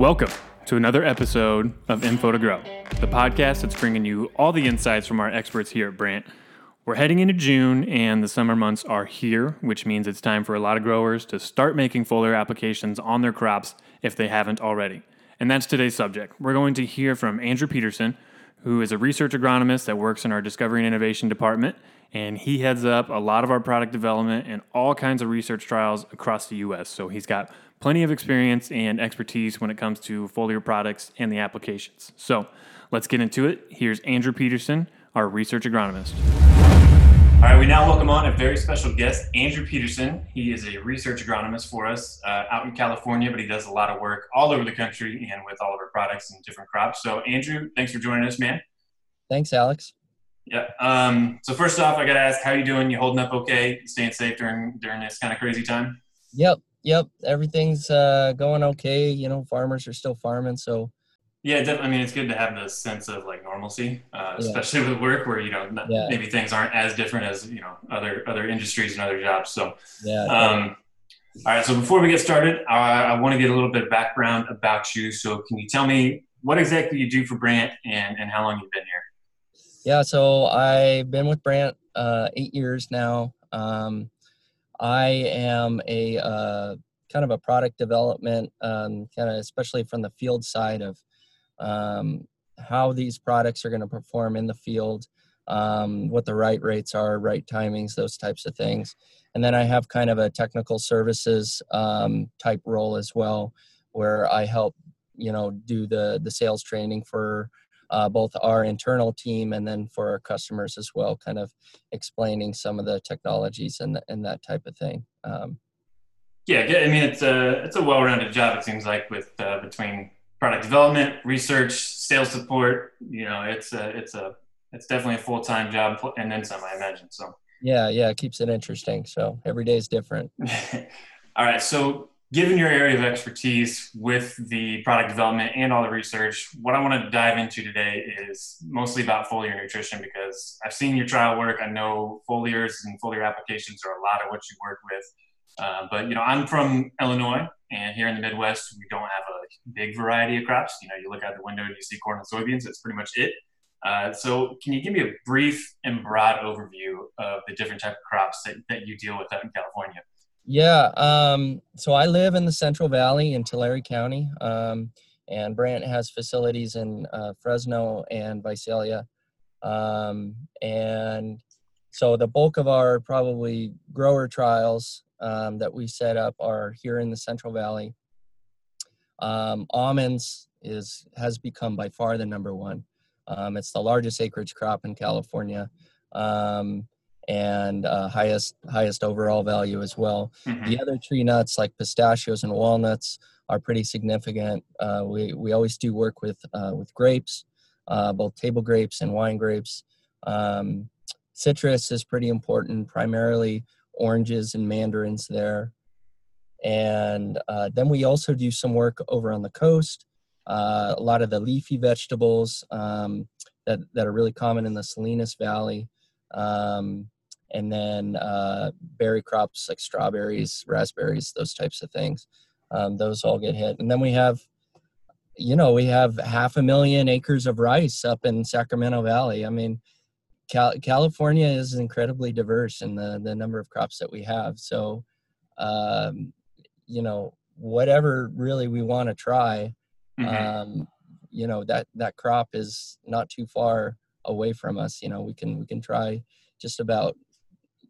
Welcome to another episode of Info to Grow, the podcast that's bringing you all the insights from our experts here at Brandt. We're heading into June and the summer months are here, which means it's time for a lot of growers to start making foliar applications on their crops if they haven't already. And that's today's subject. We're going to hear from Andrew Peterson, who is a research agronomist that works in our Discovery and Innovation Department, and he heads up a lot of our product development and all kinds of research trials across the US. So he's got plenty of experience and expertise when it comes to foliar products and the applications. So let's get into it. Here's Andrew Peterson, our research agronomist. All right, we now welcome on a very special guest, Andrew Peterson. He is a research agronomist for us uh, out in California, but he does a lot of work all over the country and with all of our products and different crops. So, Andrew, thanks for joining us, man. Thanks, Alex. Yeah. Um, so first off, I got to ask, how you doing? You holding up okay? staying safe during during this kind of crazy time? Yep. Yep. Everything's uh, going okay. You know, farmers are still farming, so yeah, definitely. I mean, it's good to have this sense of like normalcy, uh, especially yeah. with work where you know yeah. maybe things aren't as different as you know other other industries and other jobs. So, yeah. Um, all right. So before we get started, uh, I want to get a little bit of background about you. So, can you tell me what exactly you do for Brandt and and how long you've been here? Yeah. So I've been with Brandt uh, eight years now. Um, I am a uh, kind of a product development, um, kind of especially from the field side of um, how these products are going to perform in the field, um, what the right rates are, right timings, those types of things. And then I have kind of a technical services um, type role as well, where I help, you know, do the the sales training for uh, both our internal team and then for our customers as well, kind of explaining some of the technologies and and that type of thing. Um, yeah, I mean it's a it's a well-rounded job. It seems like with uh, between product development, research, sales support. You know, it's a it's a it's definitely a full time job and then some, I imagine. So yeah, yeah, it keeps it interesting. So every day is different. all right, so given your area of expertise with the product development and all the research, what I want to dive into today is mostly about foliar nutrition because I've seen your trial work. I know foliars and foliar applications are a lot of what you work with. Uh, but you know, I'm from Illinois, and here in the Midwest, we don't have a big variety of crops. You know, you look out the window and you see corn and soybeans. That's pretty much it. Uh, so, can you give me a brief and broad overview of the different type of crops that, that you deal with out in California? Yeah. Um, so I live in the Central Valley in Tulare County, um, and Brant has facilities in uh, Fresno and Visalia. Um, and so the bulk of our probably grower trials um, that we set up are here in the Central Valley. Um, almonds is has become by far the number one. Um, it's the largest acreage crop in California, um, and uh, highest highest overall value as well. Mm-hmm. The other tree nuts like pistachios and walnuts are pretty significant. Uh, we we always do work with uh, with grapes, uh, both table grapes and wine grapes. Um, citrus is pretty important, primarily oranges and mandarins there. And uh, then we also do some work over on the coast. Uh, a lot of the leafy vegetables um, that, that are really common in the Salinas Valley. Um, and then uh, berry crops like strawberries, raspberries, those types of things. Um, those all get hit. And then we have, you know, we have half a million acres of rice up in Sacramento Valley. I mean, Cal- California is incredibly diverse in the, the number of crops that we have. So, um, you know, whatever really we want to try, mm-hmm. um, you know, that, that crop is not too far away from us. You know, we can, we can try just about,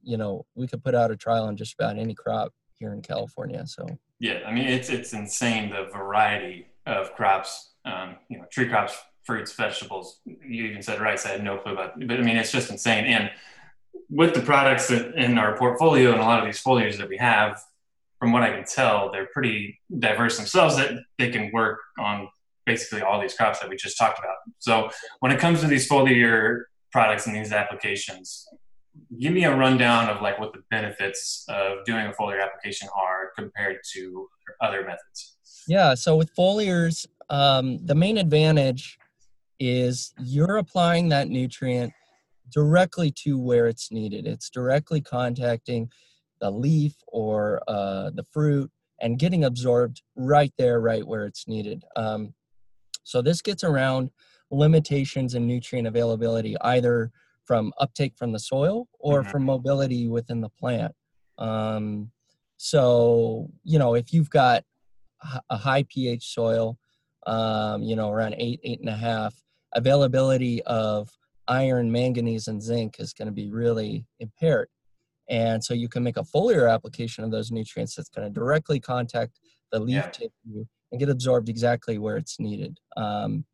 you know, we could put out a trial on just about any crop here in California. So, yeah, I mean, it's, it's insane the variety of crops, um, you know, tree crops fruits, vegetables. You even said rice. I had no clue about, but I mean, it's just insane. And with the products that in our portfolio and a lot of these foliars that we have, from what I can tell, they're pretty diverse themselves. That they can work on basically all these crops that we just talked about. So when it comes to these foliar products and these applications, give me a rundown of like what the benefits of doing a foliar application are compared to other methods. Yeah, so with foliars, um, the main advantage is you're applying that nutrient directly to where it's needed. It's directly contacting the leaf or uh, the fruit and getting absorbed right there, right where it's needed. Um, so this gets around limitations in nutrient availability, either from uptake from the soil or mm-hmm. from mobility within the plant. Um, so, you know, if you've got a high pH soil, um, you know, around eight, eight and a half, availability of iron, manganese, and zinc is going to be really impaired. And so you can make a foliar application of those nutrients that's going to directly contact the leaf yeah. tissue and get absorbed exactly where it's needed. Um,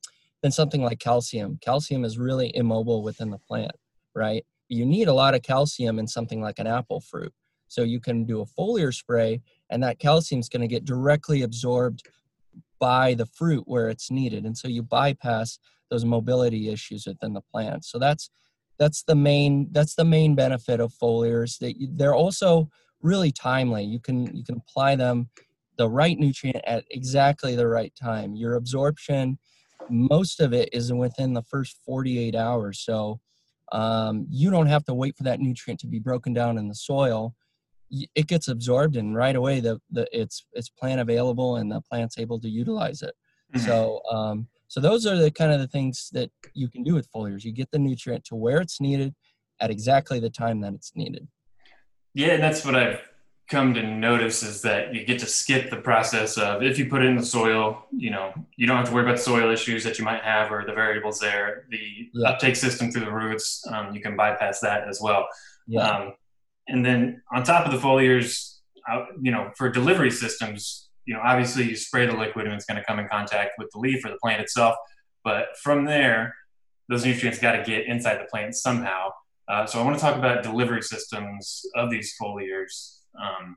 then something like calcium. Calcium is really immobile within the plant, right? You need a lot of calcium in something like an apple fruit. So you can do a foliar spray, and that calcium is going to get directly absorbed by the fruit where it's needed. And so you bypass those mobility issues within the plant. So that's that's the main that's the main benefit of foliars. That they're also really timely. You can you can apply them the right nutrient at exactly the right time. Your absorption, most of it is within the first 48 hours. So um, you don't have to wait for that nutrient to be broken down in the soil it gets absorbed and right away the, the it's it's plant available and the plant's able to utilize it mm-hmm. so um, so those are the kind of the things that you can do with foliars you get the nutrient to where it's needed at exactly the time that it's needed yeah and that's what i've come to notice is that you get to skip the process of if you put it in the soil you know you don't have to worry about soil issues that you might have or the variables there the yeah. uptake system through the roots um, you can bypass that as well yeah. Um, and then on top of the foliars, uh, you know, for delivery systems, you know, obviously you spray the liquid and it's going to come in contact with the leaf or the plant itself. But from there, those nutrients got to get inside the plant somehow. Uh, so I want to talk about delivery systems of these foliars. Um,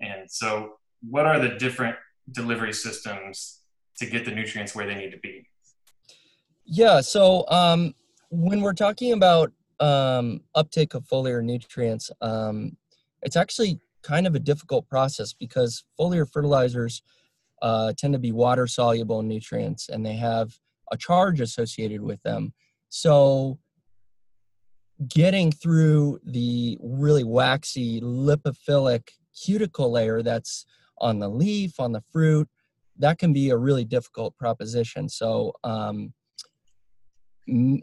and so, what are the different delivery systems to get the nutrients where they need to be? Yeah. So um, when we're talking about um, uptake of foliar nutrients, um, it's actually kind of a difficult process because foliar fertilizers uh, tend to be water soluble nutrients and they have a charge associated with them. So, getting through the really waxy lipophilic cuticle layer that's on the leaf, on the fruit, that can be a really difficult proposition. So, um,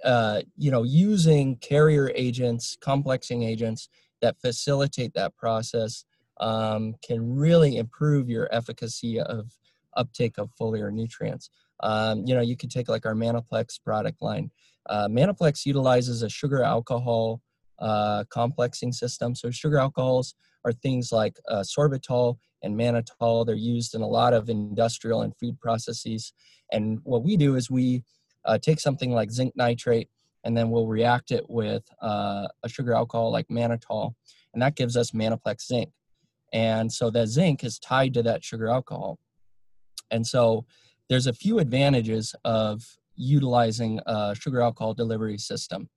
uh, you know, using carrier agents, complexing agents that facilitate that process um, can really improve your efficacy of uptake of foliar nutrients. Um, you know, you could take like our Manni-Plex product line. Uh, Manni-Plex utilizes a sugar alcohol uh, complexing system. So sugar alcohols are things like uh, sorbitol and mannitol. They're used in a lot of industrial and food processes. And what we do is we uh, take something like zinc nitrate and then we'll react it with uh, a sugar alcohol like mannitol, and that gives us Manni-Plex zinc. And so that zinc is tied to that sugar alcohol. And so there's a few advantages of utilizing a sugar alcohol delivery system.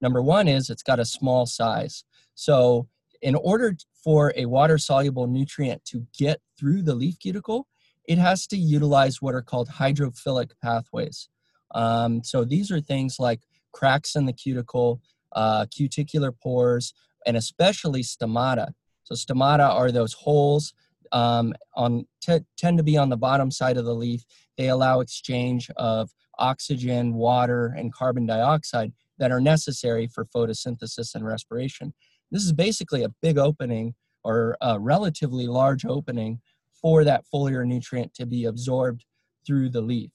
Number one is it's got a small size. So in order for a water soluble nutrient to get through the leaf cuticle, it has to utilize what are called hydrophilic pathways. Um, so these are things like cracks in the cuticle, uh, cuticular pores, and especially stomata. So stomata are those holes um, on t- tend to be on the bottom side of the leaf. They allow exchange of oxygen, water, and carbon dioxide that are necessary for photosynthesis and respiration. This is basically a big opening or a relatively large opening for that foliar nutrient to be absorbed through the leaf.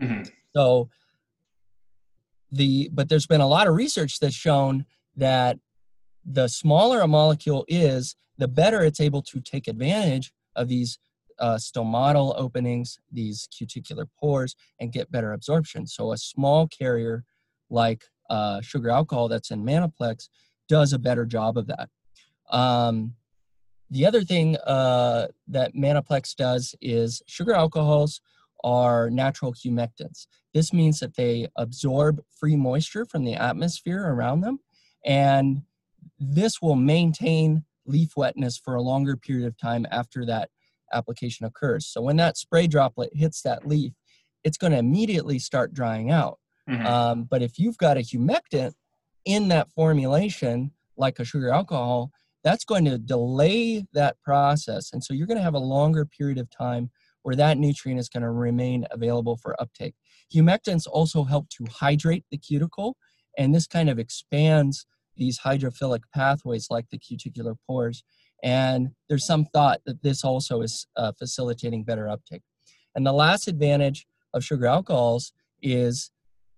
Mm-hmm. So the but there's been a lot of research that's shown that the smaller a molecule is, the better it's able to take advantage of these uh, stomatal openings, these cuticular pores, and get better absorption. So a small carrier like uh, sugar alcohol that's in Manni-Plex does a better job of that. Um, the other thing uh, that Manni-Plex does is sugar alcohols are natural humectants. This means that they absorb free moisture from the atmosphere around them, and this will maintain leaf wetness for a longer period of time after that application occurs. So when that spray droplet hits that leaf, it's going to immediately start drying out. Mm-hmm. Um, but if you've got a humectant in that formulation, like a sugar alcohol, that's going to delay that process. And so you're going to have a longer period of time where that nutrient is going to remain available for uptake. Humectants also help to hydrate the cuticle, and this kind of expands these hydrophilic pathways like the cuticular pores. And there's some thought that this also is uh, facilitating better uptake. And the last advantage of sugar alcohols is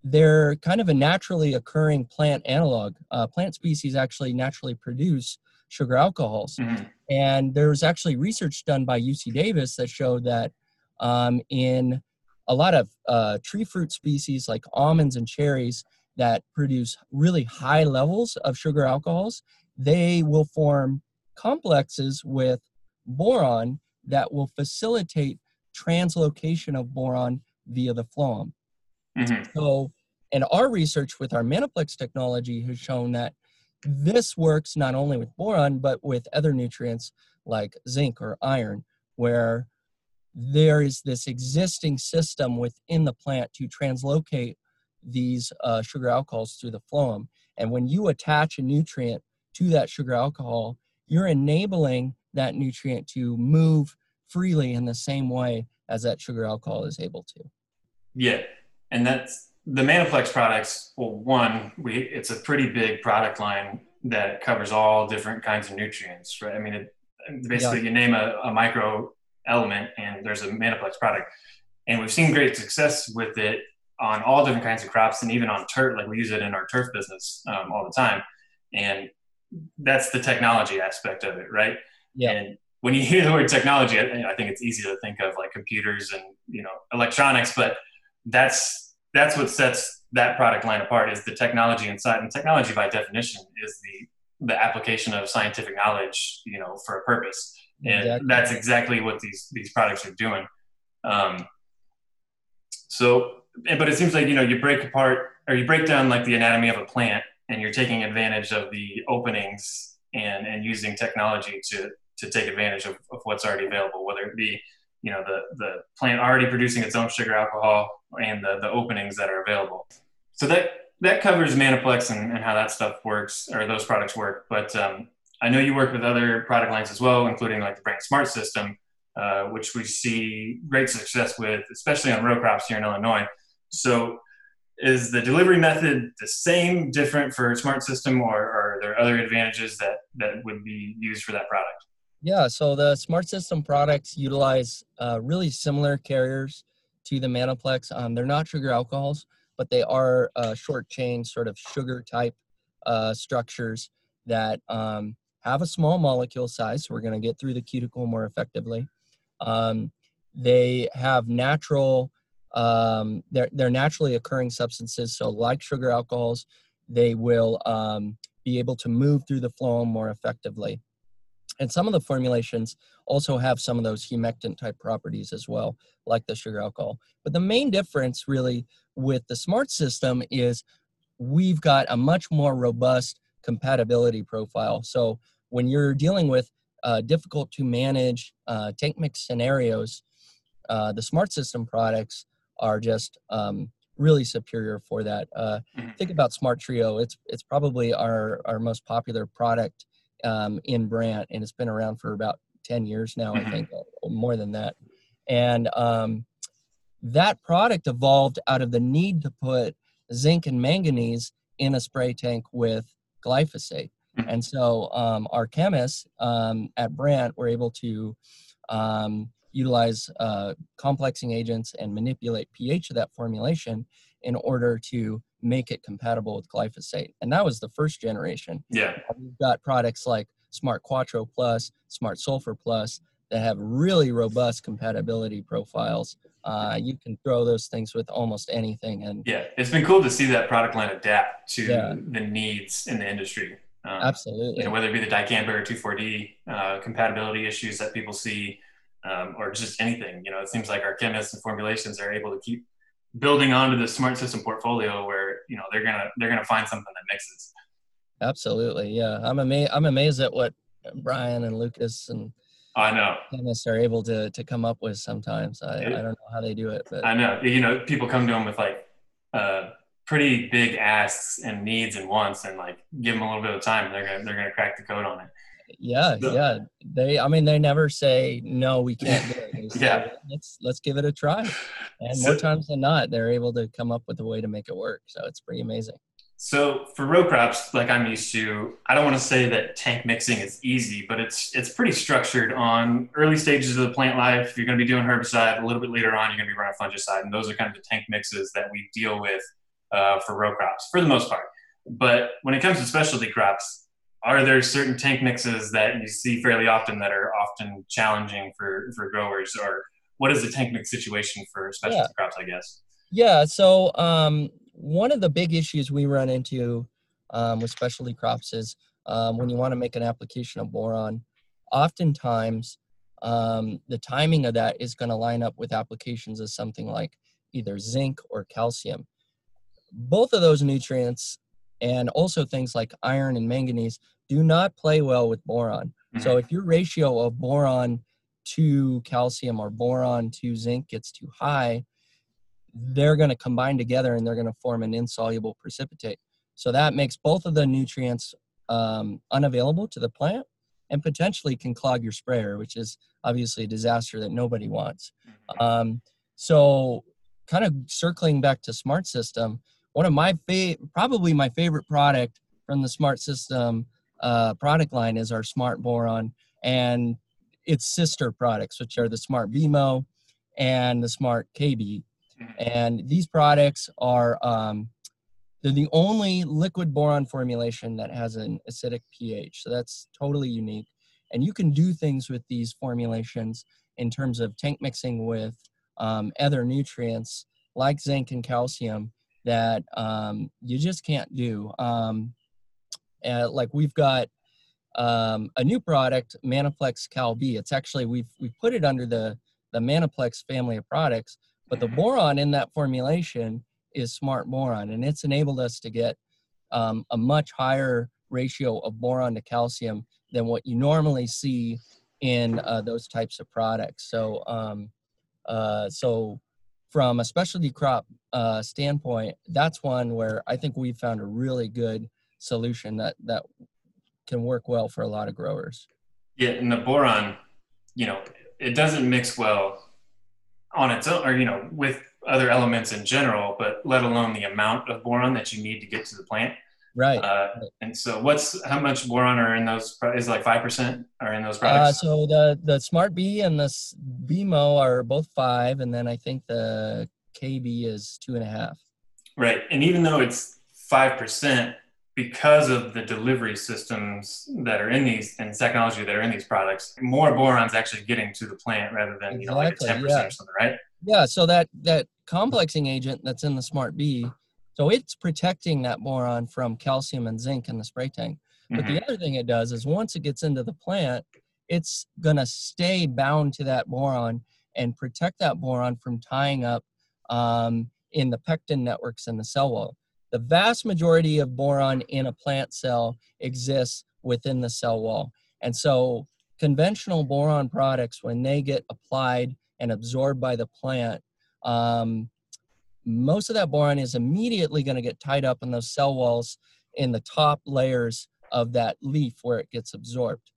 they're kind of a naturally occurring plant analog. Uh, plant species actually naturally produce sugar alcohols. Mm-hmm. And there was actually research done by UC Davis that showed that um, in a lot of uh, tree fruit species like almonds and cherries that produce really high levels of sugar alcohols, they will form complexes with boron that will facilitate translocation of boron via the phloem. Mm-hmm. So, and our research with our Manni-Plex technology has shown that this works not only with boron, but with other nutrients like zinc or iron, where there is this existing system within the plant to translocate these uh, sugar alcohols through the phloem. And when you attach a nutrient to that sugar alcohol, you're enabling that nutrient to move freely in the same way as that sugar alcohol is able to. Yeah, and that's the Manni-Plex products. Well, one, we it's a pretty big product line that covers all different kinds of nutrients, right? I mean, it, basically, yeah. you name a, a micro element, and there's a Manni-Plex product, and we've seen great success with it on all different kinds of crops, and even on turf. Like we use it in our turf business um, all the time, and that's the technology aspect of it, right? Yeah. And when you hear the word technology, I think it's easy to think of like computers and you know electronics, but that's that's what sets that product line apart is the technology inside. And technology, by definition, is the the application of scientific knowledge, you know, for a purpose. And exactly. that's exactly what these these products are doing. Um, so, but it seems like you know you break apart or you break down like the anatomy of a plant, and you're taking advantage of the openings and and using technology to to take advantage of, of what's already available, whether it be you know the the plant already producing its own sugar alcohol and the the openings that are available. So that that covers Manni-Plex and, and how that stuff works or those products work. But um, I know you work with other product lines as well, including like the Brandt Smart system, uh, which we see great success with, especially on row crops here in Illinois. So is the delivery method the same, different for Smart System, or, or are there other advantages that, that would be used for that product? Yeah, so the Smart System products utilize uh, really similar carriers to the Manni-Plex. Um, they're not sugar alcohols, but they are uh, short chain, sort of sugar type uh, structures that um, have a small molecule size. So we're going to get through the cuticle more effectively. Um, they have natural, um, they're, they're naturally occurring substances. So, like sugar alcohols, they will um, be able to move through the phloem more effectively. And some of the formulations also have some of those humectant type properties as well, like the sugar alcohol. But the main difference really with the smart system is we've got a much more robust compatibility profile. So when you're dealing with uh, difficult to manage uh, tank mix scenarios, uh, the smart system products are just um, really superior for that. Uh, mm-hmm. think about Smart Trio. It's it's probably our our most popular product um, in Brandt, and it's been around for about 10 years now, mm-hmm. I think, more than that. And um, that product evolved out of the need to put zinc and manganese in a spray tank with glyphosate. Mm-hmm. And so um, our chemists um, at Brandt were able to um, utilize uh, complexing agents and manipulate pH of that formulation in order to make it compatible with glyphosate. And that was the first generation. Yeah. We've got products like Smart Quattro Plus, Smart Sulfur Plus that have really robust compatibility profiles. Uh, you can throw those things with almost anything. And yeah, it's been cool to see that product line adapt to yeah. the needs in the industry. Um, Absolutely. You know, whether it be the dicamba or 2,4-D uh, compatibility issues that people see, um, or just anything. You know, it seems like our chemists and formulations are able to keep building onto the smart system portfolio where you know they're gonna they're gonna find something that mixes. Absolutely. Yeah. I'm amazed i'm amazed at what brian and lucas and i know. Chemists are able to to come up with sometimes. I, I don't know how they do it but i know. You know people come to them with like uh pretty big asks and needs and wants and like give them a little bit of time they're gonna they're gonna crack the code on it Yeah, So- yeah. They, I mean, they never say no. We can't do it. Say, Yeah. let's let's give it a try. And So- more times than not, they're able to come up with a way to make it work. So it's pretty amazing. So for row crops, like I'm used to, I don't want to say that tank mixing is easy, but it's it's pretty structured on early stages of the plant life. You're going to be doing herbicide. A little bit later on, you're going to be running fungicide, and those are kind of the tank mixes that we deal with uh, for row crops for the most part. But when it comes to specialty crops, are there certain tank mixes that you see fairly often that are often challenging for for growers, or what is the tank mix situation for specialty Yeah. crops? I guess. Yeah. So um, one of the big issues we run into um, with specialty crops is um, when you want to make an application of boron, oftentimes um, the timing of that is going to line up with applications of something like either zinc or calcium. Both of those nutrients and also things like iron and manganese do not play well with boron. So if your ratio of boron to calcium or boron to zinc gets too high, they're going to combine together and they're going to form an insoluble precipitate. So that makes both of the nutrients um, unavailable to the plant and potentially can clog your sprayer, which is obviously a disaster that nobody wants. Mhm. Um, so, kind of circling back to Smart System, one of my favorite, probably my favorite product from the Smart System uh, product line is our Smart Boron and its sister products, which are the Smart BMO and the Smart KB. Mhm. And these products are um, they're the only liquid boron formulation that has an acidic pH. So that's totally unique. And you can do things with these formulations in terms of tank mixing with um, other nutrients like zinc and calcium that um, you just can't do. Um, uh, like we've got um, a new product, Manni-Plex Cal B. It's actually we've we put it under the the Manni-Plex family of products, but the boron in that formulation is smart boron, and it's enabled us to get um, a much higher ratio of boron to calcium than what you normally see in uh, those types of products. So, um, uh, so from a specialty crop uh, standpoint, that's one where I think we found a really good solution that that can work well for a lot of growers. Yeah, and the boron, you know, it doesn't mix well on its own, or you know, with other elements in general, but let alone the amount of boron that you need to get to the plant. Right. Uh, and so, what's how much boron are in those? Is it like five percent are in those Uh, products? so the the Smart B and the BMO are both five, and then I think the KB is two and a half. right, and even though it's five percent, because of the delivery systems that are in these and technology that are in these products, more boron's actually getting to the plant rather than you know like a ten percent yeah. or something, right? Yeah. So that that complexing agent that's in the Smart B, so it's protecting that boron from calcium and zinc in the spray tank. But Mhm. the other thing it does is once it gets into the plant, it's going to stay bound to that boron and protect that boron from tying up um, in the pectin networks in the cell wall. The vast majority of boron in a plant cell exists within the cell wall. And so conventional boron products, when they get applied and absorbed by the plant, um, most of that boron is immediately going to get tied up in those cell walls in the top layers of that leaf where it gets absorbed.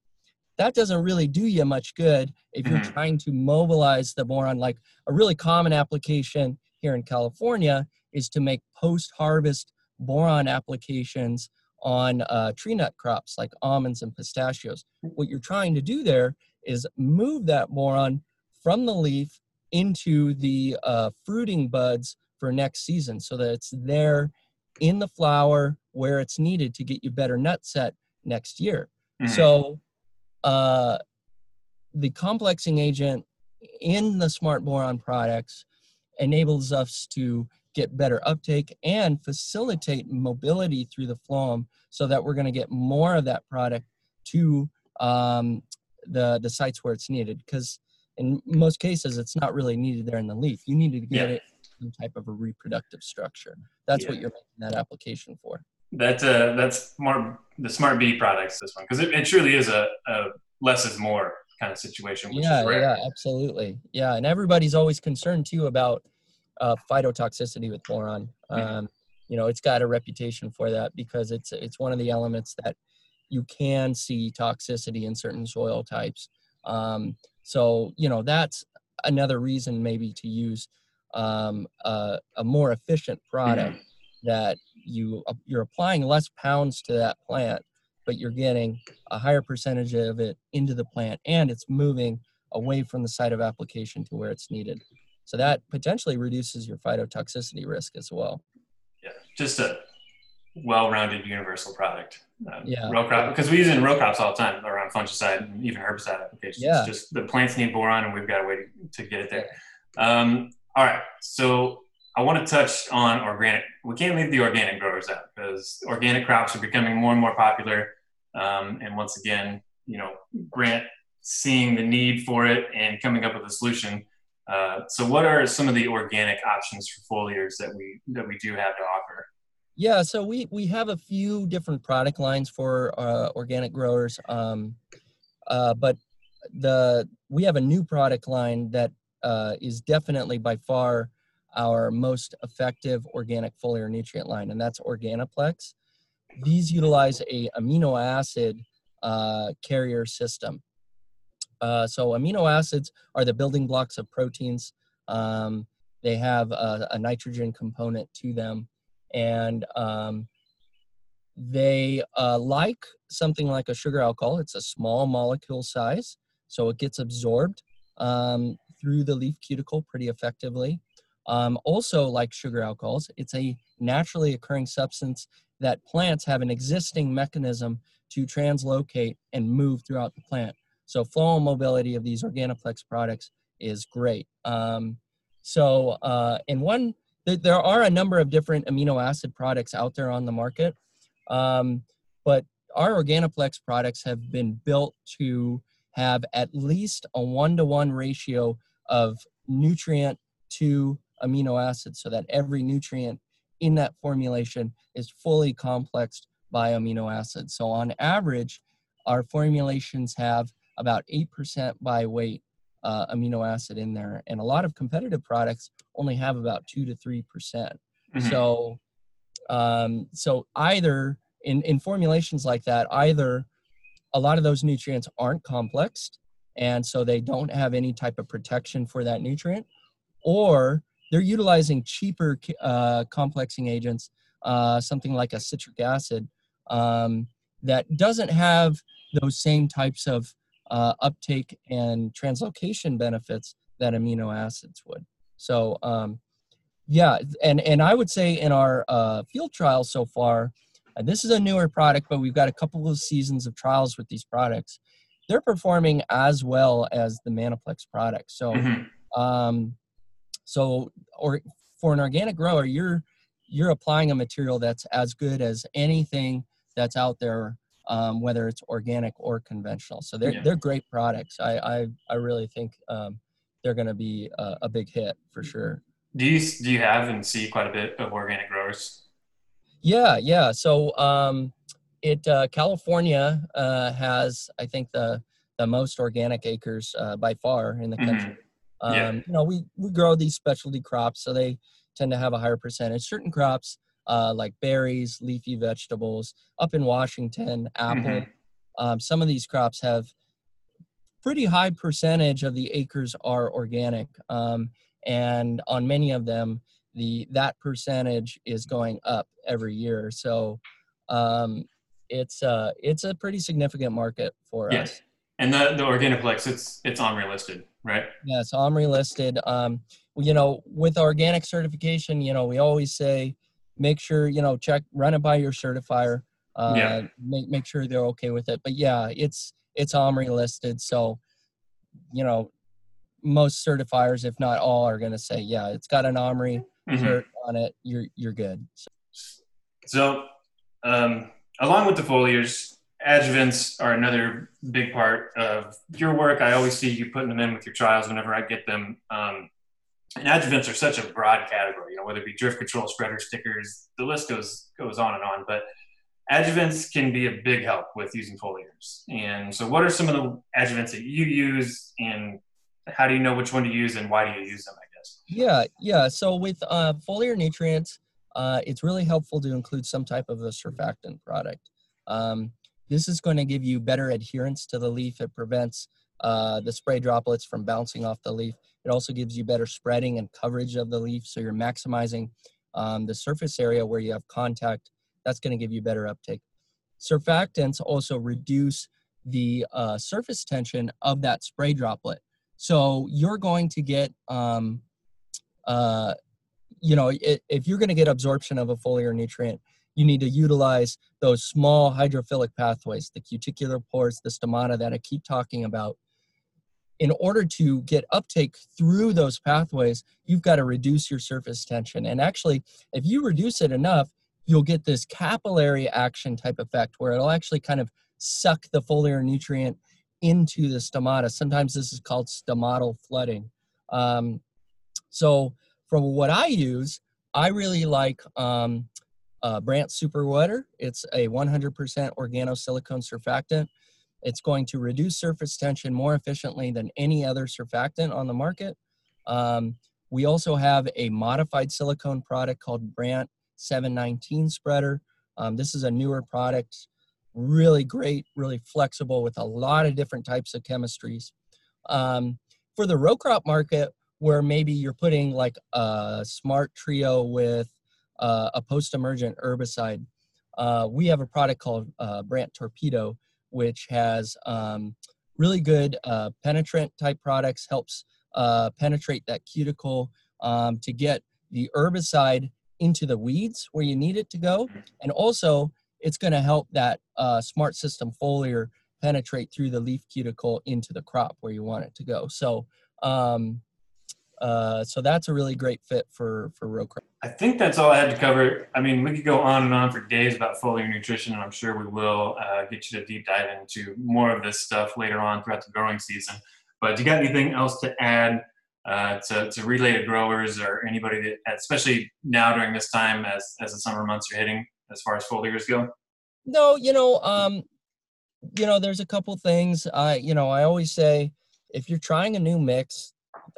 That doesn't really do you much good if you're Mhm. trying to mobilize the boron. Like a really common application here in California is to make post harvest boron applications on uh, tree nut crops like almonds and pistachios. What you're trying to do there is move that boron from the leaf into the uh, fruiting buds for next season so that it's there in the flower where it's needed to get you better nut set next year. Mhm. So uh, the complexing agent in the smart boron products enables us to get better uptake and facilitate mobility through the phloem so that we're going to get more of that product to um, the, the sites where it's needed. Because in most cases, it's not really needed there in the leaf. You need to get Yeah. it some type of a reproductive structure. That's what you're making that application for. That uh, that's more the smart B products. This one because it, it truly is a, a less is more kind of situation, which yeah, yeah, absolutely. Yeah, and everybody's always concerned too about uh, phytotoxicity with boron. Mhm. Um, you know, it's got a reputation for that because it's it's one of the elements that you can see toxicity in certain soil types. Um, so you know that's another reason maybe to use um, a, a, more efficient product mm-hmm. that you uh, you're applying less pounds to that plant, but you're getting a higher percentage of it into the plant, and it's moving away from the site of application to where it's needed. So that potentially reduces your phytotoxicity risk as well. Yeah, just a well-rounded universal product. Um, yeah. Row crop because we use it in row crops all the time around fungicide and even herbicide applications. Yeah. It's just the plants need boron and we've got a way to, to get it there. Um, all right. So I want to touch on organic. We can't leave the organic growers out because organic crops are becoming more and more popular. Um, and once again, you know, Brandt seeing the need for it and coming up with a solution. Uh, so, what are some of the organic options for foliars that we that we do have to offer? Yeah, so we we have a few different product lines for uh, organic growers, um, uh, but the we have a new product line that uh, is definitely by far our most effective organic foliar nutrient line, and that's Organoplex. These utilize a amino acid uh, carrier system. Uh, so amino acids are the building blocks of proteins. Um, they have a, a nitrogen component to them and um, they uh, like something like a sugar alcohol. It's a small molecule size, so it gets absorbed um, through the leaf cuticle pretty effectively. Um, also, like sugar alcohols, it's a naturally occurring substance that plants have an existing mechanism to translocate and move throughout the plant. So, flow and mobility of these Organoplex products is great. Um, so, uh, in one there are a number of different amino acid products out there on the market, um, but our Organoplex products have been built to have at least a one-to-one ratio of nutrient to amino acid so that every nutrient in that formulation is fully complexed by amino acids. So on average, our formulations have about 8% by weight uh, amino acid in there. And a lot of competitive products only have about two to three percent. Mm-hmm. So, um, so either in in formulations like that, either a lot of those nutrients aren't complexed, and so they don't have any type of protection for that nutrient, or they're utilizing cheaper uh, complexing agents, uh, something like a citric acid, um, that doesn't have those same types of uh, uptake and translocation benefits that amino acids would. So um, yeah, and and I would say in our uh, field trials so far, and this is a newer product, but we've got a couple of seasons of trials with these products. They're performing as well as the Manni-Plex product. So, mm-hmm. um, so or for an organic grower, you're you're applying a material that's as good as anything that's out there, um, whether it's organic or conventional. So they're yeah. they're great products. I I, I really think um, they're going to be a, a, big hit for sure. Do you do you have and see quite a bit of organic growers? Yeah, yeah. So um, it uh, California uh, has I think the the most organic acres uh, by far in the country. Mm-hmm. Yeah. Um, you know, we we grow these specialty crops, so they tend to have a higher percentage. Certain crops uh, like berries, leafy vegetables, up in Washington, apple. Mm-hmm. Um, some of these crops have pretty high percentage of the acres are organic. Um, and on many of them, the that percentage is going up every year. So um, it's uh, it's a pretty significant market for yes. us. And the the Organoplex, it's it's OMRI listed, right? Yes, OMRI listed. Um, you know, with organic certification, you know, we always say make sure you know check run it by your certifier. Uh, yeah. Make make sure they're okay with it. But yeah, it's it's OMRI listed. So, you know, most certifiers, if not all, are going to say, yeah, it's got an OMRI mm-hmm. cert on it. You're you're good. So, so um, along with the foliars, adjuvants are another big part of your work. I always see you putting them in with your trials whenever I get them. Um, and adjuvants are such a broad category, you know, whether it be drift control, spreader stickers, the list goes goes on and on. But adjuvants can be a big help with using foliars. And so, what are some of the adjuvants that you use, and how do you know which one to use, and why do you use them? I guess. Yeah, yeah. So with uh, foliar nutrients, uh, it's really helpful to include some type of a surfactant product. Um, this is going to give you better adherence to the leaf. It prevents uh, the spray droplets from bouncing off the leaf. It also gives you better spreading and coverage of the leaf, so you're maximizing um, the surface area where you have contact. That's going to give you better uptake. Surfactants also reduce the uh, surface tension of that spray droplet. So you're going to get, um, uh, you know, it, if you're going to get absorption of a foliar nutrient, you need to utilize those small hydrophilic pathways, the cuticular pores, the stomata that I keep talking about. In order to get uptake through those pathways, you've got to reduce your surface tension. And actually, if you reduce it enough, you'll get this capillary action type effect where it'll actually kind of suck the foliar nutrient into the stomata. Sometimes this is called stomatal flooding. Um, so, from what I use, I really like um, uh, Super Wetter. It's a 100% organosilicone surfactant. It's going to reduce surface tension more efficiently than any other surfactant on the market. Um, we also have a modified silicone product called Brandt 719 spreader. Um, this is a newer product, really great, really flexible with a lot of different types of chemistries. Um, for the row crop market, where maybe you're putting like a smart trio with uh, a post-emergent herbicide, uh, we have a product called uh, Brandt Torpedo, which has um, really good uh, penetrant type products, helps uh, penetrate that cuticle um, to get the herbicide into the weeds where you need it to go. And also, it's going to help that uh, smart system foliar penetrate through the leaf cuticle into the crop where you want it to go. So, um, uh, so that's a really great fit for for row crop. I think that's all I had to cover. I mean, we could go on and on for days about foliar nutrition, and I'm sure we will uh, get you to deep dive into more of this stuff later on throughout the growing season. But do you got anything else to add uh, to, to relay to growers or anybody that, especially now during this time as, as the summer months are hitting as far as foliars go? No, you know, um, you know, there's a couple things. I, you know, I always say if you're trying a new mix,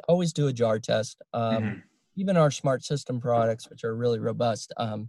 always do a jar test. Um, mm-hmm. Even our smart system products, which are really robust, um,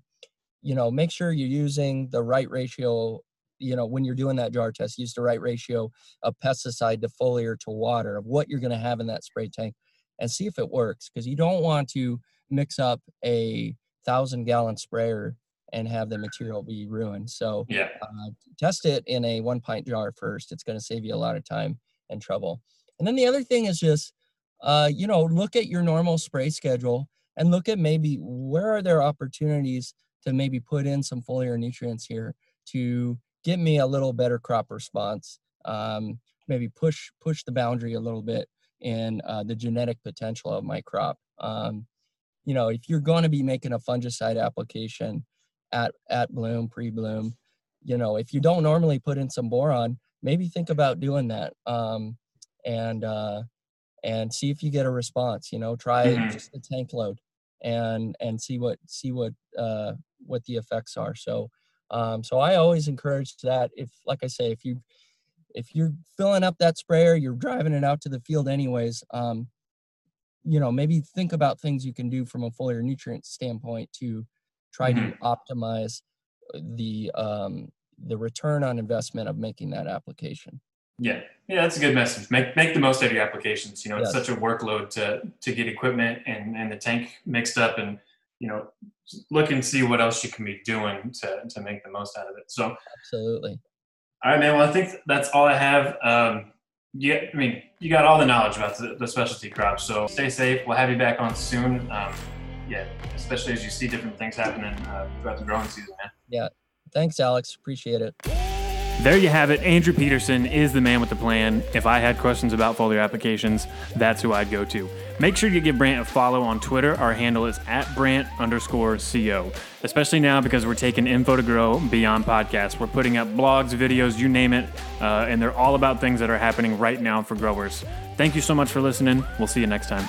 you know, make sure you're using the right ratio. You know, when you're doing that jar test, use the right ratio of pesticide to foliar to water of what you're going to have in that spray tank and see if it works because you don't want to mix up a thousand gallon sprayer and have the material be ruined. So yeah, uh, test it in a one pint jar first. It's going to save you a lot of time and trouble. And then the other thing is just, uh, you know, look at your normal spray schedule and look at maybe where are there opportunities to maybe put in some foliar nutrients here to get me a little better crop response. Um, maybe push push the boundary a little bit in uh, the genetic potential of my crop. Um, you know, if you're going to be making a fungicide application at at bloom, pre-bloom, you know, if you don't normally put in some boron, maybe think about doing that um, and uh, and see if you get a response. You know, try mm-hmm. just a tank load and and see what see what uh, what the effects are. So um, so I always encourage that. If like I say, if you if you're filling up that sprayer, you're driving it out to the field anyways. Um, you know, maybe think about things you can do from a foliar nutrient standpoint to try mm-hmm. to optimize the um, the return on investment of making that application. Yeah, yeah, that's a good message. Make make the most of your applications. You know, it's such a workload to to get equipment and and the tank mixed up, and you know, look and see what else you can be doing to to make the most out of it. So absolutely. All right, man. Well, I think that's all I have. Um, yeah, I mean, you got all the knowledge about the, the specialty crops. So stay safe. We'll have you back on soon. Um, yeah, especially as you see different things happening uh, throughout the growing season, man. Yeah. Thanks, Alex. Appreciate it. There you have it. Andrew Peterson is the man with the plan. If I had questions about foliar applications, that's who I'd go to. Make sure you give Brandt a follow on Twitter. Our handle is at Brandt underscore CO. Especially now because we're taking Info to Grow beyond podcasts. We're putting up blogs, videos, you name it, uh, and they're all about things that are happening right now for growers. Thank you so much for listening. We'll see you next time.